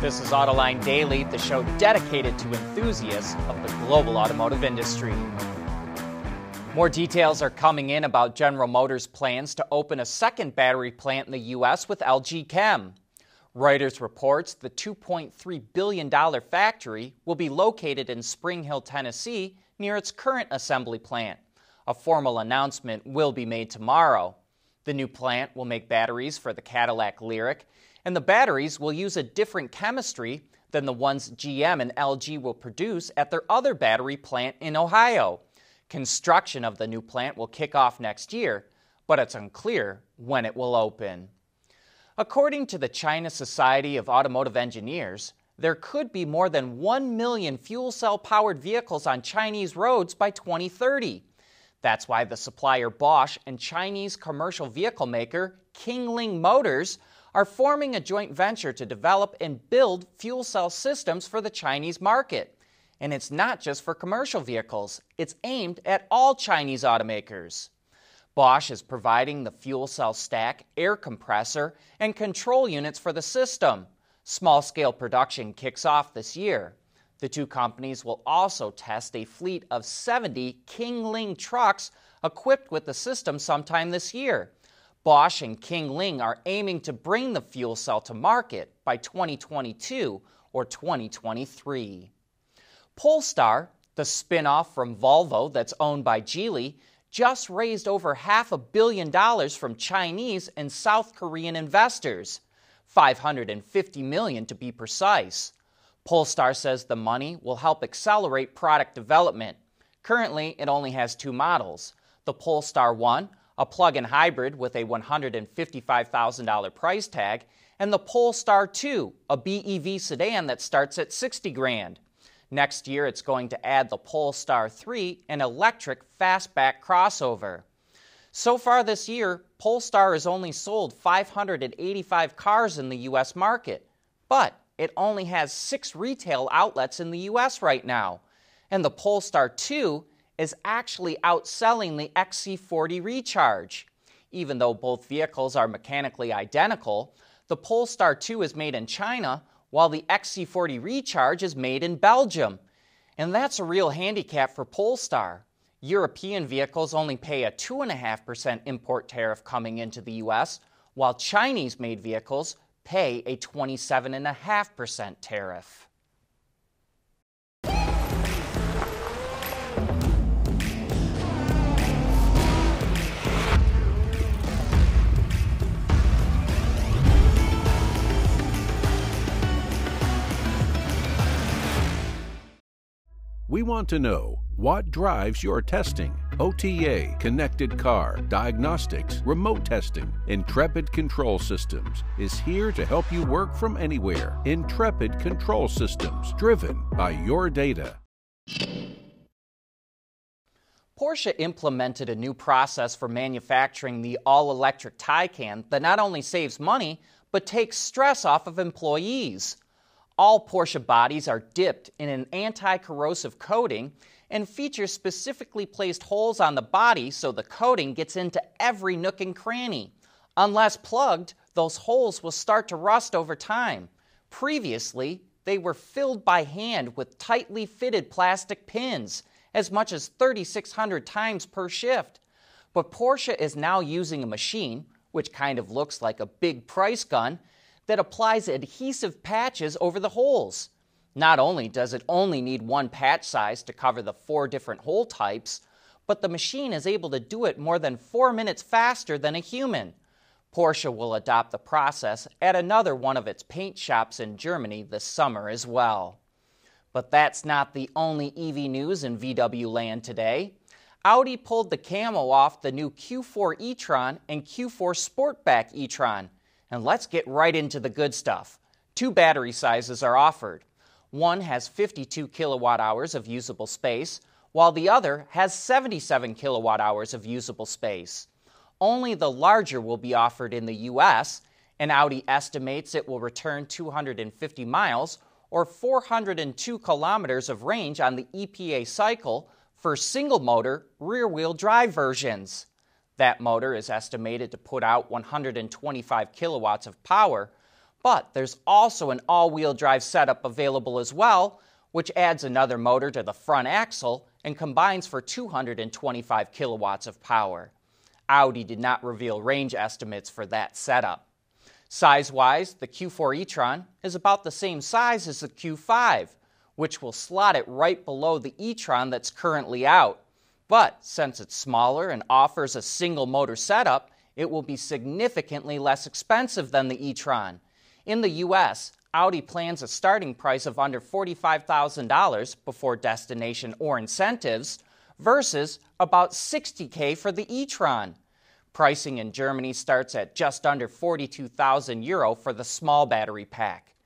This is Autoline Daily, the show dedicated to enthusiasts of the global automotive industry. More details are coming in about General Motors' plans to open a second battery plant in the U.S. with LG Chem. Reuters reports the $2.3 billion factory will be located in Spring Hill, Tennessee, near its current assembly plant. A formal announcement will be made tomorrow. The new plant will make batteries for the Cadillac Lyriq and the batteries will use a different chemistry than the ones GM and LG will produce at their other battery plant in Ohio. Construction of the new plant will kick off next year, but it's unclear when it will open. According to the China Society of Automotive Engineers, there could be more than 1 million fuel cell powered vehicles on Chinese roads by 2030. That's why the supplier Bosch and Chinese commercial vehicle maker Kingling Motors are forming a joint venture to develop and build fuel cell systems for the Chinese market. And it's not just for commercial vehicles, it's aimed at all Chinese automakers. Bosch is providing the fuel cell stack, air compressor, and control units for the system. Small scale production kicks off this year. The two companies will also test a fleet of 70 Kingling trucks equipped with the system sometime this year. Bosch and Kingling are aiming to bring the fuel cell to market by 2022 or 2023. Polestar, the spin-off from Volvo that's owned by Geely, just raised over half a billion dollars from Chinese and South Korean investors, 550 million to be precise. Polestar says the money will help accelerate product development. Currently, it only has two models. The Polestar 1 a plug-in hybrid with a $155,000 price tag, and the Polestar 2, a BEV sedan that starts at 60 grand. Next year, it's going to add the Polestar 3, an electric fastback crossover. So far this year, Polestar has only sold 585 cars in the U.S. market, but it only has six retail outlets in the U.S. right now. And the Polestar 2 is actually outselling the XC40 Recharge. Even though both vehicles are mechanically identical, the Polestar 2 is made in China while the XC40 Recharge is made in Belgium. And that's a real handicap for Polestar. European vehicles only pay a 2.5% import tariff coming into the US, while Chinese made vehicles pay a 27.5% tariff. We want to know what drives your testing. OTA, connected car, diagnostics, remote testing. Intrepid Control Systems is here to help you work from anywhere. Intrepid Control Systems, driven by your data. Porsche implemented a new process for manufacturing the all electric Taycan that not only saves money, but takes stress off of employees. All Porsche bodies are dipped in an anti-corrosive coating and feature specifically placed holes on the body so the coating gets into every nook and cranny. Unless plugged, those holes will start to rust over time. Previously, they were filled by hand with tightly fitted plastic pins, as much as 3,600 times per shift. But Porsche is now using a machine, which kind of looks like a big price gun, that applies adhesive patches over the holes. Not only does it only need one patch size to cover the four different hole types, but the machine is able to do it more than four minutes faster than a human. Porsche will adopt the process at another one of its paint shops in Germany this summer as well. But that's not the only EV news in VW land today. Audi pulled the camo off the new Q4 e-tron and Q4 Sportback e-tron and let's get right into the good stuff. Two battery sizes are offered. One has 52 kilowatt hours of usable space, while the other has 77 kilowatt hours of usable space. Only the larger will be offered in the US, and Audi estimates it will return 250 miles or 402 kilometers of range on the EPA cycle for single motor rear wheel drive versions. That motor is estimated to put out 125 kilowatts of power, But there's also an all wheel drive setup available as well, which adds another motor to the front axle and combines for 225 kilowatts of power. Audi did not reveal range estimates for that setup. Size wise, the Q4 e Tron is about the same size as the Q5, which will slot it right below the e Tron that's currently out. But since it's smaller and offers a single motor setup, it will be significantly less expensive than the e Tron. In the US, Audi plans a starting price of under $45,000 before destination or incentives versus about 60k for the e-tron. Pricing in Germany starts at just under 42,000 euro for the small battery pack.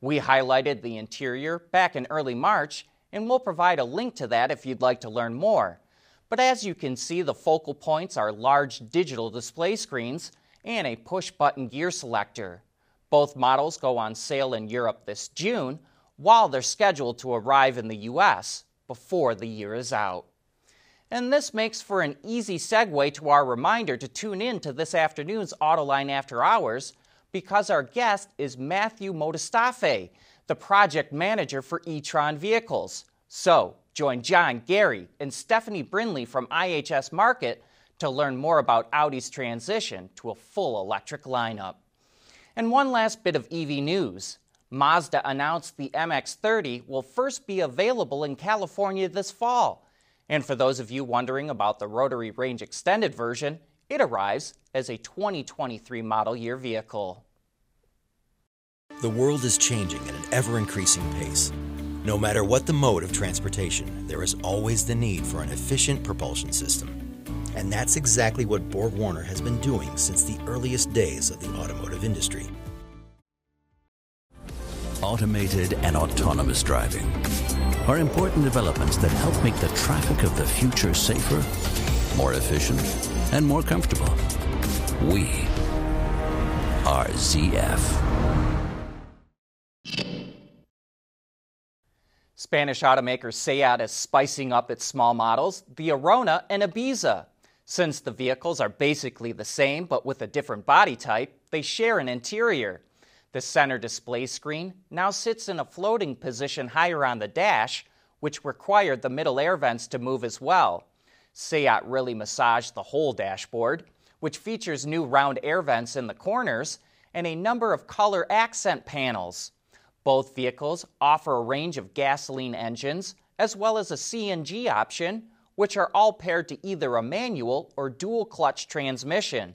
We highlighted the interior back in early March, and we'll provide a link to that if you'd like to learn more. But as you can see, the focal points are large digital display screens and a push button gear selector. Both models go on sale in Europe this June, while they're scheduled to arrive in the US before the year is out. And this makes for an easy segue to our reminder to tune in to this afternoon's Autoline After Hours because our guest is Matthew Motostafe, the project manager for e-tron vehicles. So, join John, Gary, and Stephanie Brinley from IHS Markit to learn more about Audi's transition to a full electric lineup. And one last bit of EV news. Mazda announced the MX30 will first be available in California this fall. And for those of you wondering about the rotary range extended version, it arrives as a 2023 model year vehicle. The world is changing at an ever increasing pace. No matter what the mode of transportation, there is always the need for an efficient propulsion system. And that's exactly what Borg Warner has been doing since the earliest days of the automotive industry. Automated and autonomous driving are important developments that help make the traffic of the future safer, more efficient, and more comfortable. We are ZF. Spanish automaker Seat is spicing up its small models, the Arona and Ibiza. Since the vehicles are basically the same but with a different body type, they share an interior. The center display screen now sits in a floating position higher on the dash, which required the middle air vents to move as well. Seat really massaged the whole dashboard, which features new round air vents in the corners and a number of color accent panels. Both vehicles offer a range of gasoline engines as well as a CNG option, which are all paired to either a manual or dual clutch transmission.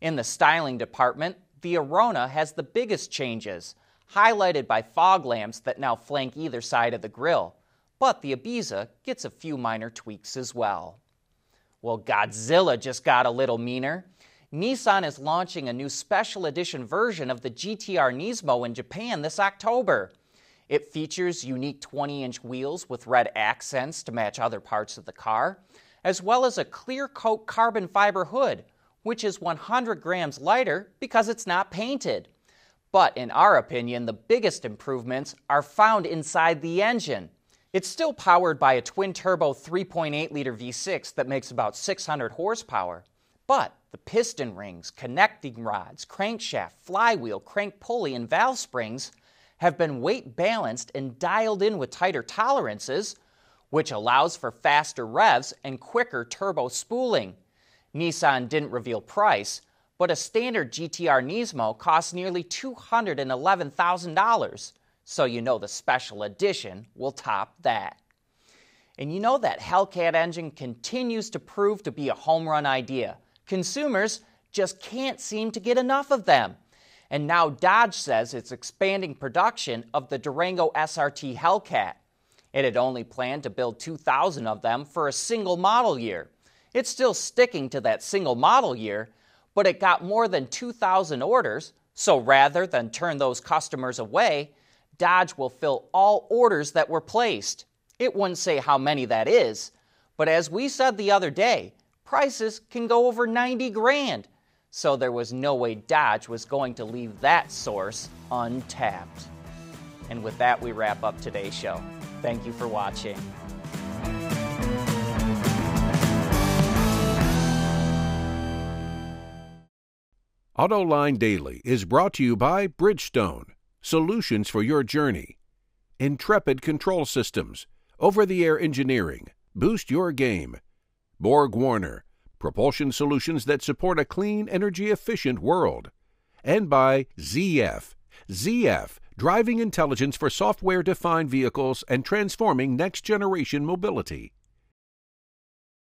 In the styling department, the Arona has the biggest changes, highlighted by fog lamps that now flank either side of the grille. But the Ibiza gets a few minor tweaks as well. Well, Godzilla just got a little meaner. Nissan is launching a new special edition version of the GTR Nismo in Japan this October. It features unique 20 inch wheels with red accents to match other parts of the car, as well as a clear coat carbon fiber hood, which is 100 grams lighter because it's not painted. But in our opinion, the biggest improvements are found inside the engine. It's still powered by a twin turbo 3.8 liter V6 that makes about 600 horsepower. But the piston rings, connecting rods, crankshaft, flywheel, crank pulley, and valve springs have been weight balanced and dialed in with tighter tolerances, which allows for faster revs and quicker turbo spooling. Nissan didn't reveal price, but a standard GTR Nismo costs nearly $211,000, so you know the special edition will top that. And you know that Hellcat engine continues to prove to be a home run idea. Consumers just can't seem to get enough of them. And now Dodge says it's expanding production of the Durango SRT Hellcat. It had only planned to build 2,000 of them for a single model year. It's still sticking to that single model year, but it got more than 2,000 orders, so rather than turn those customers away, Dodge will fill all orders that were placed. It wouldn't say how many that is, but as we said the other day, prices can go over 90 grand so there was no way Dodge was going to leave that source untapped. And with that, we wrap up today's show. Thank you for watching. AutoLine Daily is brought to you by Bridgestone, solutions for your journey, Intrepid Control Systems, over the air engineering, boost your game, Borg Warner, propulsion solutions that support a clean, energy efficient world, and by ZF. ZF, driving intelligence for software defined vehicles and transforming next generation mobility.